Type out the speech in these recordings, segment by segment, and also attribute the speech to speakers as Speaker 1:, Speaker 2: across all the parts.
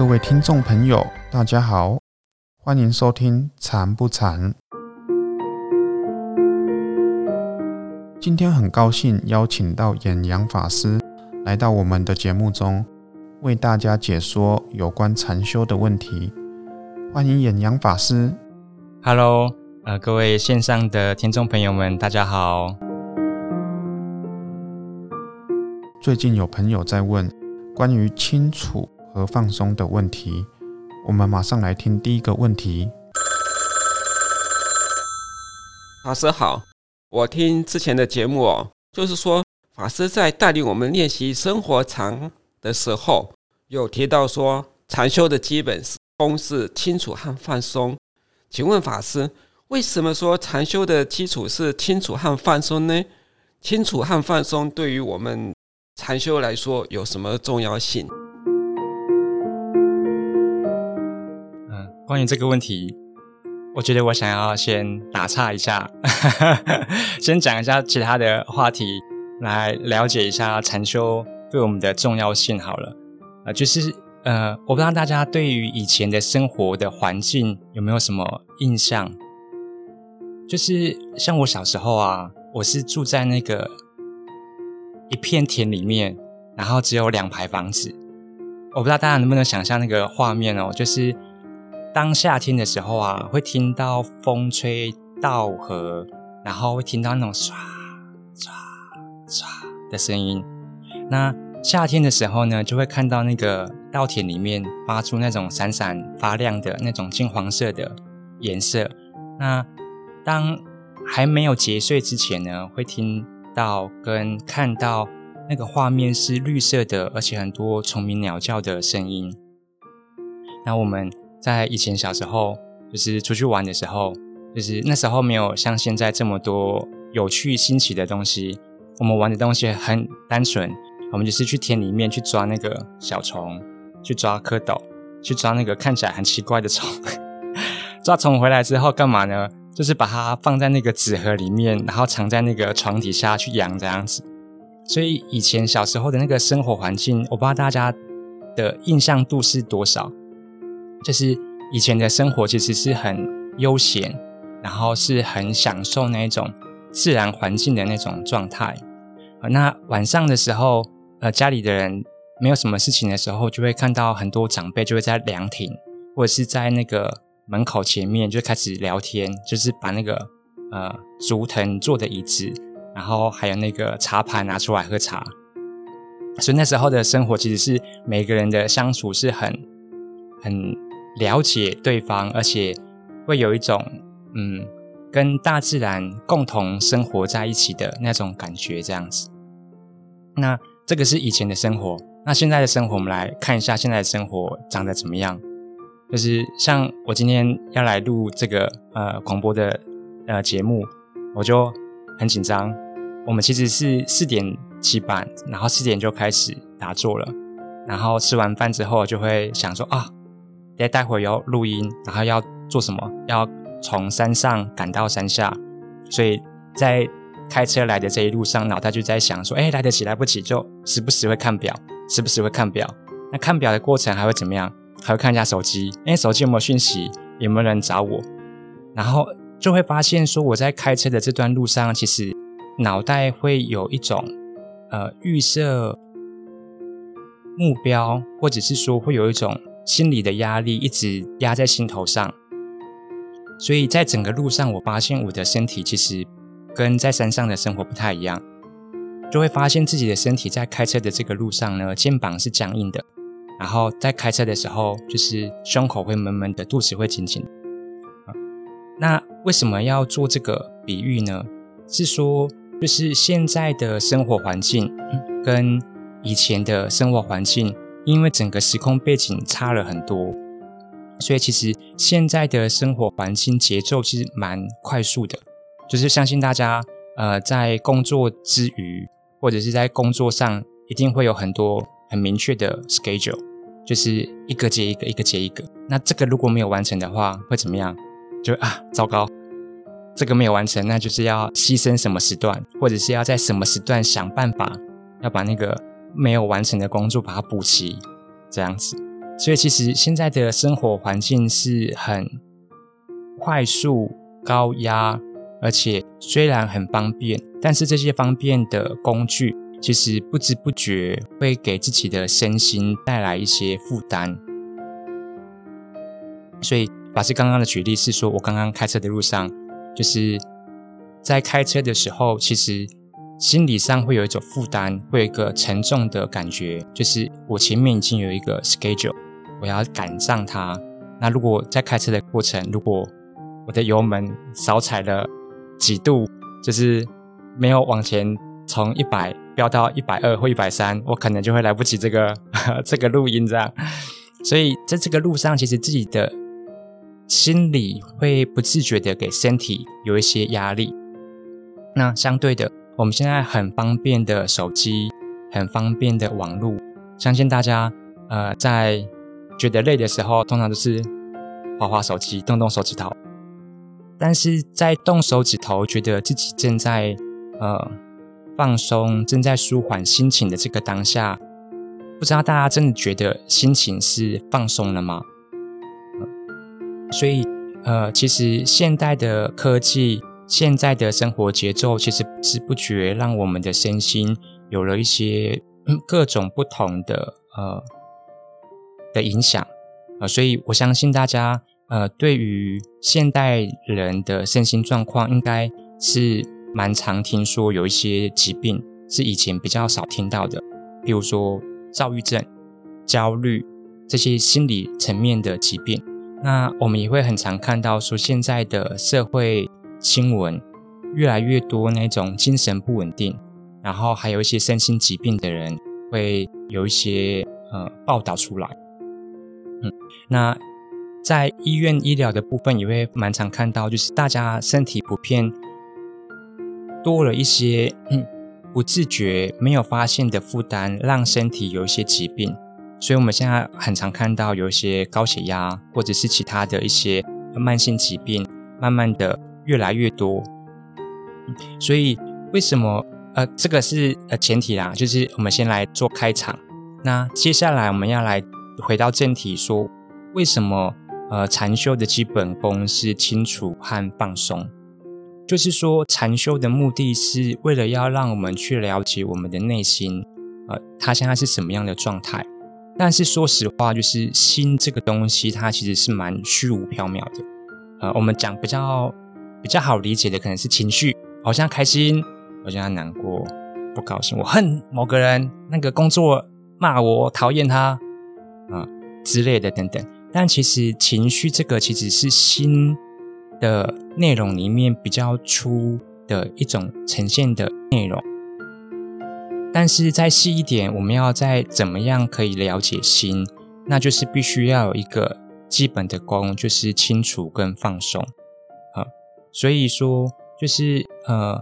Speaker 1: 各位听众朋友，大家好，欢迎收听《禅不禅》。今天很高兴邀请到演阳法师来到我们的节目中，为大家解说有关禅修的问题。欢迎演阳法师。
Speaker 2: Hello，呃，各位线上的听众朋友们，大家好。
Speaker 1: 最近有朋友在问关于清楚和放松的问题，我们马上来听第一个问题。
Speaker 3: 法师好，我听之前的节目哦，就是说法师在带领我们练习生活禅的时候，有提到说禅修的基本功是清楚和放松。请问法师，为什么说禅修的基础是清楚和放松呢？清楚和放松对于我们禅修来说有什么重要性？
Speaker 2: 关于这个问题，我觉得我想要先打岔一下，先讲一下其他的话题，来了解一下禅修对我们的重要性。好了，啊，就是呃，我不知道大家对于以前的生活的环境有没有什么印象？就是像我小时候啊，我是住在那个。一片田里面，然后只有两排房子。我不知道大家能不能想象那个画面哦，就是当夏天的时候啊，会听到风吹稻禾，然后会听到那种唰唰唰的声音。那夏天的时候呢，就会看到那个稻田里面发出那种闪闪发亮的那种金黄色的颜色。那当还没有结穗之前呢，会听。到跟看到那个画面是绿色的，而且很多虫鸣鸟叫的声音。那我们在以前小时候，就是出去玩的时候，就是那时候没有像现在这么多有趣新奇的东西。我们玩的东西很单纯，我们就是去田里面去抓那个小虫，去抓蝌蚪，去抓那个看起来很奇怪的虫。抓虫回来之后干嘛呢？就是把它放在那个纸盒里面，然后藏在那个床底下去养这样子。所以以前小时候的那个生活环境，我不知道大家的印象度是多少。就是以前的生活其实是很悠闲，然后是很享受那一种自然环境的那种状态。那晚上的时候，呃，家里的人没有什么事情的时候，就会看到很多长辈就会在凉亭或者是在那个。门口前面就开始聊天，就是把那个呃竹藤做的椅子，然后还有那个茶盘拿出来喝茶。所以那时候的生活其实是每个人的相处是很很了解对方，而且会有一种嗯跟大自然共同生活在一起的那种感觉，这样子。那这个是以前的生活，那现在的生活，我们来看一下现在的生活长得怎么样。就是像我今天要来录这个呃广播的呃节目，我就很紧张。我们其实是四点起板，然后四点就开始打坐了。然后吃完饭之后，就会想说啊，待待会要录音，然后要做什么？要从山上赶到山下，所以在开车来的这一路上，脑袋就在想说，哎，来得及来不及，就时不时会看表，时不时会看表。那看表的过程还会怎么样？还会看一下手机，哎，手机有没有讯息？有没有人找我？然后就会发现说，我在开车的这段路上，其实脑袋会有一种呃预设目标，或者是说会有一种心理的压力一直压在心头上。所以在整个路上，我发现我的身体其实跟在山上的生活不太一样，就会发现自己的身体在开车的这个路上呢，肩膀是僵硬的。然后在开车的时候，就是胸口会闷闷的，肚子会紧紧。那为什么要做这个比喻呢？是说，就是现在的生活环境跟以前的生活环境，因为整个时空背景差了很多，所以其实现在的生活环境节奏其实蛮快速的。就是相信大家，呃，在工作之余，或者是在工作上，一定会有很多很明确的 schedule。就是一个接一个，一个接一个。那这个如果没有完成的话，会怎么样？就啊，糟糕，这个没有完成，那就是要牺牲什么时段，或者是要在什么时段想办法要把那个没有完成的工作把它补齐，这样子。所以其实现在的生活环境是很快速、高压，而且虽然很方便，但是这些方便的工具，其实不知不觉会给自己的身心带来一些负担。所以法师刚刚的举例是说，我刚刚开车的路上，就是在开车的时候，其实心理上会有一种负担，会有一个沉重的感觉，就是我前面已经有一个 schedule，我要赶上它。那如果在开车的过程，如果我的油门少踩了几度，就是没有往前从一百飙到一百二或一百三，我可能就会来不及这个 这个录音这样。所以在这个路上，其实自己的。心里会不自觉的给身体有一些压力。那相对的，我们现在很方便的手机，很方便的网络，相信大家呃在觉得累的时候，通常都是划划手机，动动手指头。但是在动手指头，觉得自己正在呃放松，正在舒缓心情的这个当下，不知道大家真的觉得心情是放松了吗？所以，呃，其实现代的科技、现在的生活节奏，其实不知不觉让我们的身心有了一些各种不同的呃的影响啊。所以我相信大家，呃，对于现代人的身心状况，应该是蛮常听说有一些疾病是以前比较少听到的，比如说躁郁症、焦虑这些心理层面的疾病。那我们也会很常看到说，现在的社会新闻越来越多那种精神不稳定，然后还有一些身心疾病的人会有一些呃报道出来。嗯，那在医院医疗的部分也会蛮常看到，就是大家身体普遍多了一些不自觉没有发现的负担，让身体有一些疾病。所以，我们现在很常看到有一些高血压，或者是其他的一些慢性疾病，慢慢的越来越多。所以，为什么？呃，这个是呃前提啦，就是我们先来做开场。那接下来我们要来回到正题，说为什么呃禅修的基本功是清楚和放松？就是说，禅修的目的是为了要让我们去了解我们的内心，呃，它现在是什么样的状态。但是说实话，就是心这个东西，它其实是蛮虚无缥缈的。呃，我们讲比较比较好理解的，可能是情绪，好像开心，好像难过，不高兴，我恨某个人，那个工作骂我，讨厌他啊之类的等等。但其实情绪这个其实是心的内容里面比较粗的一种呈现的内容。但是再细一点，我们要再怎么样可以了解心，那就是必须要有一个基本的功，就是清楚跟放松。所以说，就是呃，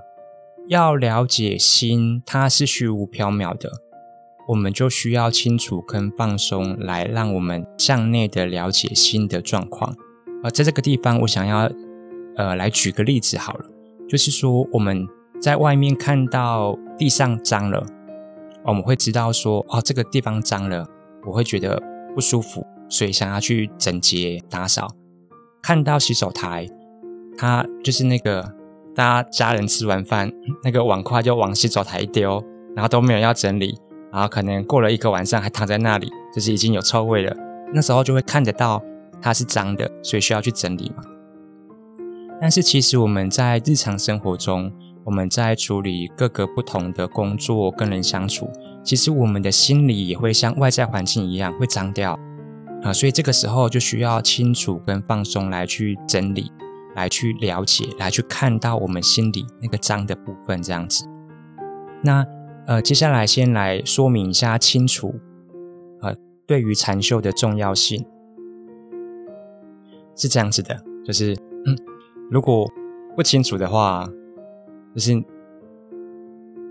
Speaker 2: 要了解心，它是虚无缥缈的，我们就需要清楚跟放松，来让我们向内的了解心的状况。而在这个地方，我想要呃来举个例子好了，就是说我们在外面看到地上脏了。我们会知道说，哦，这个地方脏了，我会觉得不舒服，所以想要去整洁打扫。看到洗手台，他就是那个大家家人吃完饭，那个碗筷就往洗手台一丢，然后都没有要整理，然后可能过了一个晚上还躺在那里，就是已经有臭味了。那时候就会看得到它是脏的，所以需要去整理嘛。但是其实我们在日常生活中，我们在处理各个不同的工作跟人相处，其实我们的心理也会像外在环境一样会脏掉啊，所以这个时候就需要清楚跟放松来去整理，来去了解，来去看到我们心里那个脏的部分这样子。那呃，接下来先来说明一下清楚呃对于禅修的重要性是这样子的，就是如果不清楚的话。就是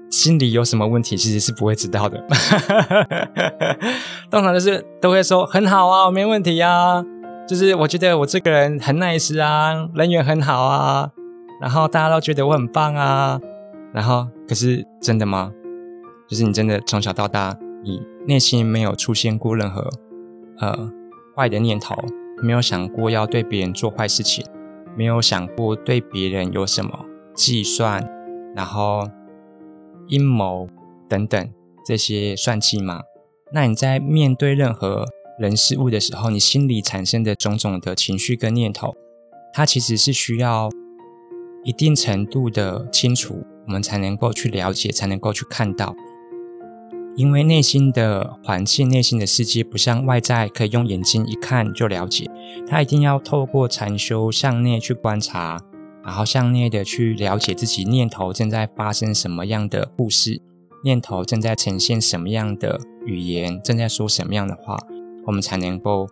Speaker 2: 心里有什么问题，其实是不会知道的。通常就是都会说很好啊，没问题啊。就是我觉得我这个人很 nice 啊，人缘很好啊，然后大家都觉得我很棒啊。然后可是真的吗？就是你真的从小到大，你内心没有出现过任何呃坏的念头，没有想过要对别人做坏事情，没有想过对别人有什么计算，然后阴谋等等这些算计吗？那你在面对任何人事物的时候，你心里产生的种种的情绪跟念头，它其实是需要一定程度的清楚，我们才能够去了解，才能够去看到。因为内心的环境、内心的世界，不像外在可以用眼睛一看就了解，它一定要透过禅修向内去观察，然后向内的去了解自己念头正在发生什么样的故事，念头正在呈现什么样的语言，正在说什么样的话，我们才能够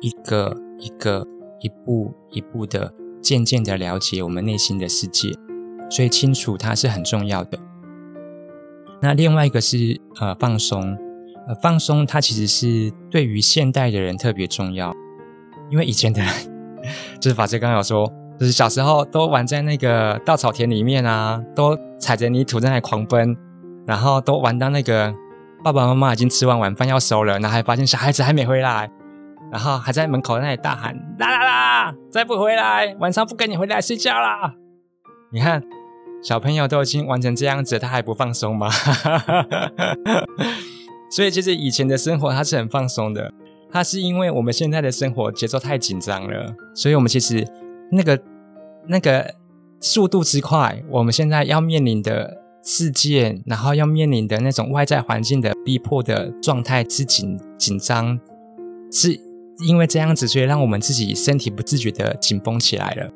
Speaker 2: 一个一个、一步一步的渐渐的了解我们内心的世界。所以清楚它是很重要的。那另外一个是呃放松，呃放松它其实是对于现代的人特别重要，因为以前的人 就是法师刚刚有说，就是小时候都玩在那个稻草田里面啊，都踩着泥土在那狂奔，然后都玩到那个爸爸妈妈已经吃完晚饭要收了，然后还发现小孩子还没回来，然后还在门口那里大喊啦啦啦，再不回来晚上不跟你回来睡觉啦！你看。小朋友都已经玩成这样子，他还不放松吗？所以其实以前的生活他是很放松的，他是因为我们现在的生活节奏太紧张了，所以我们其实那个那个速度之快，我们现在要面临的世界，然后要面临的那种外在环境的逼迫的状态之紧紧张，是因为这样子，所以让我们自己身体不自觉的紧绷起来了，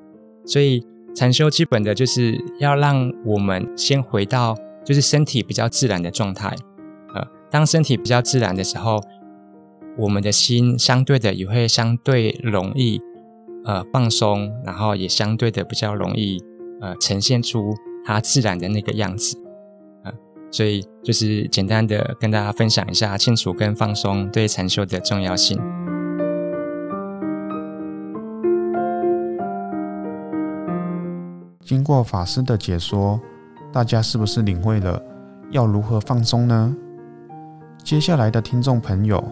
Speaker 2: 所以。禅修基本的就是要让我们先回到就是身体比较自然的状态，呃，当身体比较自然的时候，我们的心相对的也会相对容易呃放松，然后也相对的比较容易呃呈现出它自然的那个样子，啊，所以就是简单的跟大家分享一下清楚跟放松对禅修的重要性。
Speaker 1: 经过法师的解说，大家是不是领会了要如何放松呢？接下来的听众朋友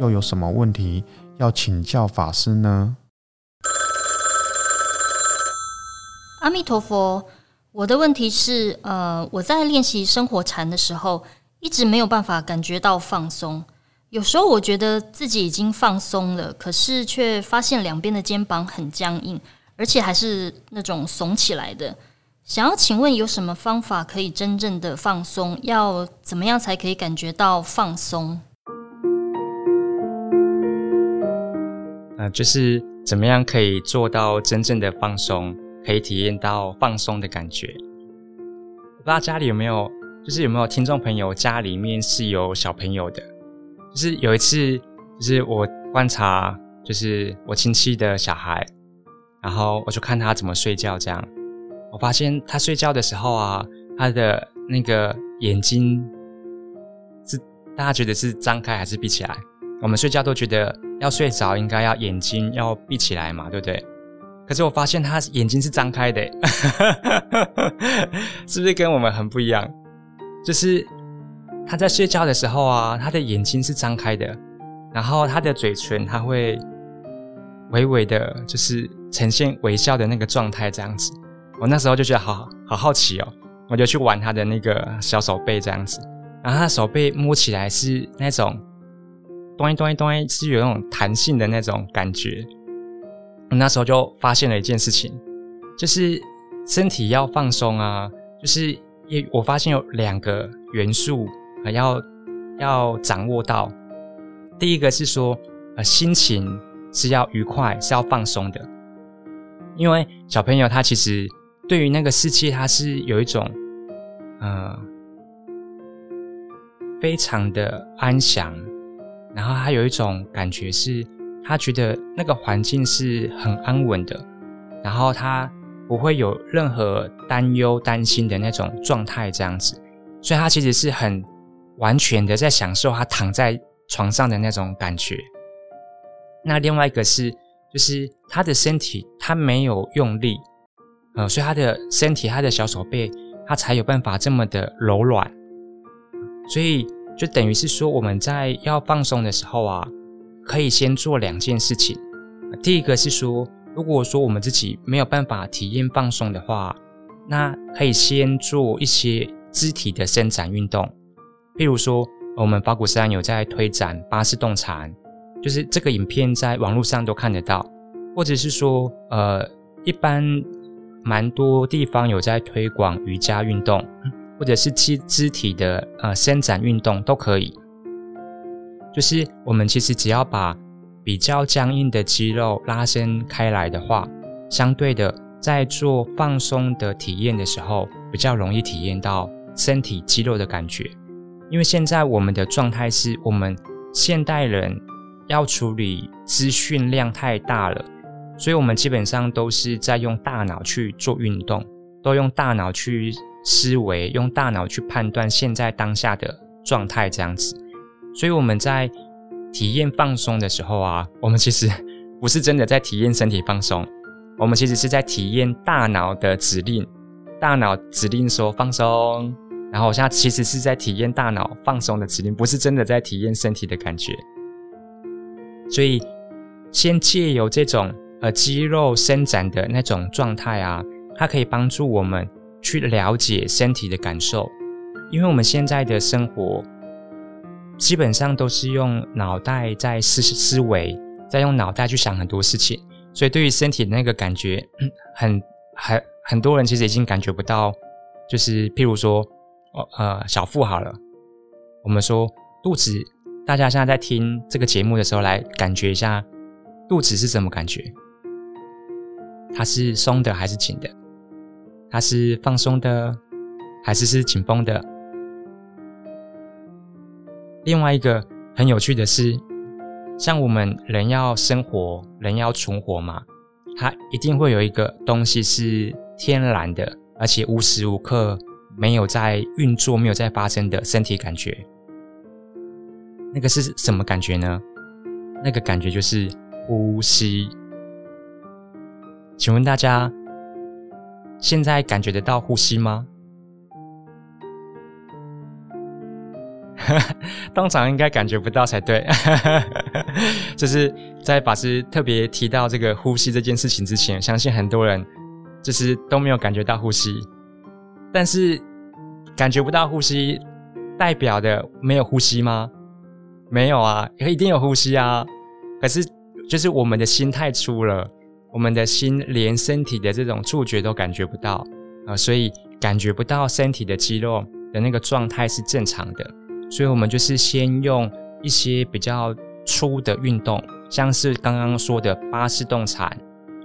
Speaker 1: 又有什么问题要请教法师呢？
Speaker 4: 阿弥陀佛，我的问题是，呃，我在练习生活禅的时候，一直没有办法感觉到放松。有时候我觉得自己已经放松了，可是却发现两边的肩膀很僵硬。而且还是那种耸起来的，想要请问有什么方法可以真正的放松？要怎么样才可以感觉到放松？
Speaker 2: 啊，就是怎么样可以做到真正的放松，可以体验到放松的感觉？我不知道家里有没有，就是有没有听众朋友家里面是有小朋友的？就是有一次，就是我观察，就是我亲戚的小孩。然后我就看他怎么睡觉，这样我发现他睡觉的时候啊，他的那个眼睛是大家觉得是张开还是闭起来？我们睡觉都觉得要睡着应该要眼睛要闭起来嘛，对不对？可是我发现他眼睛是张开的，是不是跟我们很不一样？就是他在睡觉的时候啊，他的眼睛是张开的，然后他的嘴唇他会微微的，就是。呈现微笑的那个状态，这样子，我那时候就觉得好好好奇哦，我就去玩他的那个小手背这样子，然后他的手背摸起来是那种，咚一咚一咚一，是有那种弹性的那种感觉。我那时候就发现了一件事情，就是身体要放松啊，就是也我发现有两个元素要要掌握到，第一个是说呃心情是要愉快，是要放松的。因为小朋友他其实对于那个世界他是有一种，呃，非常的安详，然后他有一种感觉是，他觉得那个环境是很安稳的，然后他不会有任何担忧、担心的那种状态这样子，所以他其实是很完全的在享受他躺在床上的那种感觉。那另外一个是。就是他的身体，他没有用力，呃，所以他的身体，他的小手背，他才有办法这么的柔软。所以就等于是说，我们在要放松的时候啊，可以先做两件事情。第一个是说，如果说我们自己没有办法体验放松的话，那可以先做一些肢体的伸展运动，譬如说，我们法鼓山有在推展巴士动禅，就是这个影片在网络上都看得到，或者是说，呃，一般蛮多地方有在推广瑜伽运动，或者是肢肢体的呃伸展运动都可以。就是我们其实只要把比较僵硬的肌肉拉伸开来的话，相对的，在做放松的体验的时候，比较容易体验到身体肌肉的感觉。因为现在我们的状态是我们现代人要处理资讯量太大了，所以我们基本上都是在用大脑去做运动，都用大脑去思维，用大脑去判断现在当下的状态这样子。所以我们在体验放松的时候啊，我们其实 不是真的在体验身体放松，我们其实是在体验大脑的指令。大脑指令说放松，然后我现在其实是在体验大脑放松的指令，不是真的在体验身体的感觉。所以，先借由这种呃肌肉伸展的那种状态啊，它可以帮助我们去了解身体的感受，因为我们现在的生活。基本上都是用脑袋在思思维，在用脑袋去想很多事情，所以对于身体的那个感觉，很很很多人其实已经感觉不到。就是譬如说，呃，小腹好了，我们说肚子，大家现在在听这个节目的时候，来感觉一下肚子是什么感觉？它是松的还是紧的？它是放松的还是是紧绷的？另外一个很有趣的是，像我们人要生活，人要存活嘛，它一定会有一个东西是天然的，而且无时无刻没有在运作、没有在发生的身体感觉。那个是什么感觉呢？那个感觉就是呼吸。请问大家，现在感觉得到呼吸吗？当场应该感觉不到才对，就是在法师特别提到这个呼吸这件事情之前，相信很多人就是都没有感觉到呼吸。但是感觉不到呼吸，代表的没有呼吸吗？没有啊，一定有呼吸啊。可是就是我们的心太粗了，我们的心连身体的这种触觉都感觉不到啊，所以感觉不到身体的肌肉的那个状态是正常的。所以，我们就是先用一些比较粗的运动，像是刚刚说的巴士动产，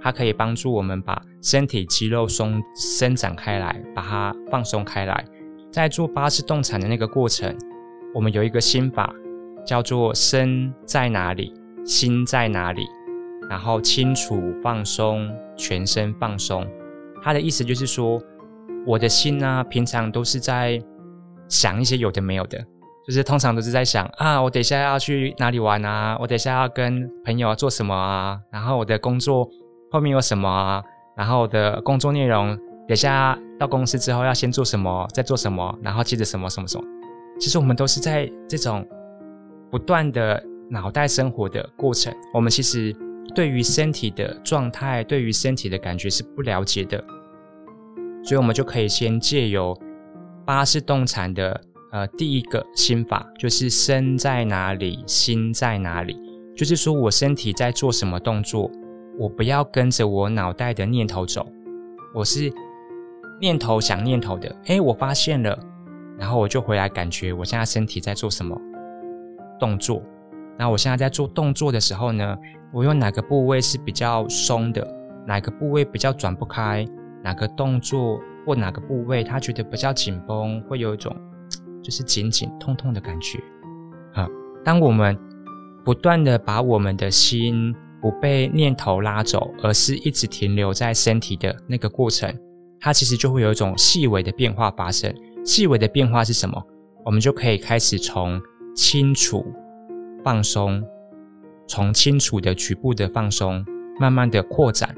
Speaker 2: 它可以帮助我们把身体肌肉松伸展开来，把它放松开来。在做巴士动产的那个过程，我们有一个心法，叫做身在哪里，心在哪里，然后清楚放松，全身放松。它的意思就是说，我的心呢，平常都是在想一些有的没有的。就是通常都是在想啊，我等一下要去哪里玩啊，我等一下要跟朋友做什么啊，然后我的工作后面有什么啊，然后我的工作内容等下到公司之后要先做什么，再做什么，然后接着什么什么什么。其实我们都是在这种不断的脑袋生活的过程，我们其实对于身体的状态，对于身体的感觉是不了解的，所以我们就可以先借由巴士动产的。呃，第一个心法就是身在哪里，心在哪里。就是说我身体在做什么动作，我不要跟着我脑袋的念头走，我是念头想念头的。哎，我发现了，然后我就回来感觉我现在身体在做什么动作。那我现在在做动作的时候呢，我用哪个部位是比较松的，哪个部位比较转不开，哪个动作或哪个部位他觉得比较紧绷，会有一种。就是紧紧痛痛的感觉，啊！当我们不断的把我们的心不被念头拉走，而是一直停留在身体的那个过程，它其实就会有一种细微的变化发生。细微的变化是什么？我们就可以开始从清楚放松，从清楚的局部的放松，慢慢的扩展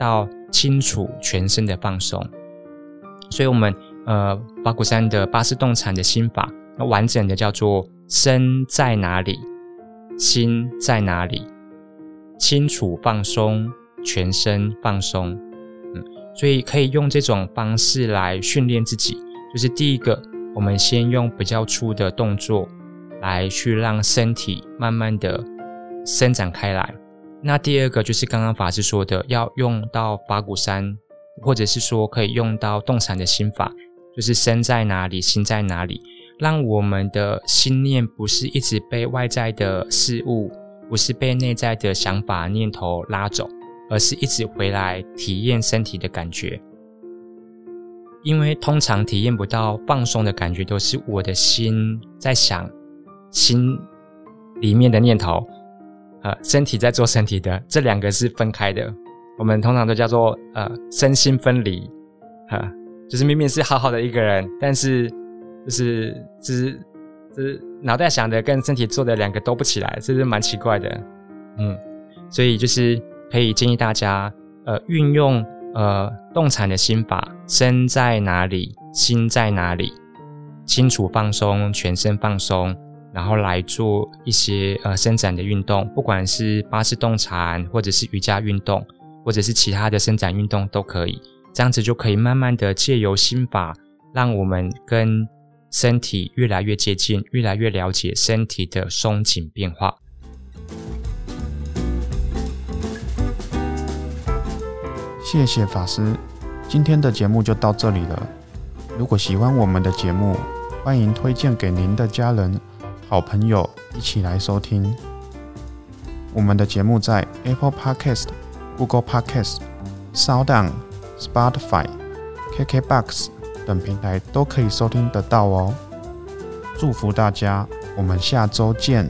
Speaker 2: 到清楚全身的放松。所以，我们。呃，八股山的八式动禅的心法，那完整的叫做身在哪里，心在哪里，清楚放松，全身放松。嗯，所以可以用这种方式来训练自己。就是第一个，我们先用比较粗的动作来去让身体慢慢的伸展开来。那第二个就是刚刚法师说的，要用到法鼓山，或者是说可以用到动禅的心法，就是身在哪里，心在哪里。让我们的心念不是一直被外在的事物，不是被内在的想法念头拉走，而是一直回来体验身体的感觉。因为通常体验不到放松的感觉，都是我的心在想，心里面的念头，呃，身体在做身体的，这两个是分开的。我们通常都叫做呃身心分离，哈，就是明明是好好的一个人，但是。就是只只脑袋想的跟身体做的两个都不起来，这是蛮奇怪的，嗯，所以就是可以建议大家，呃，运用呃动产的心法，身在哪里，心在哪里，清楚放松，全身放松，然后来做一些呃伸展的运动，不管是巴士动禅，或者是瑜伽运动，或者是其他的伸展运动都可以，这样子就可以慢慢的借由心法，让我们跟身体越来越接近，越来越了解身体的松紧变化。
Speaker 1: 谢谢法师，今天的节目就到这里了。如果喜欢我们的节目，欢迎推荐给您的家人、好朋友一起来收听。我们的节目在 Apple Podcast、Google Podcast、Sound、Spotify、KKBox。等平台都可以收听得到哦。祝福大家，我们下周见。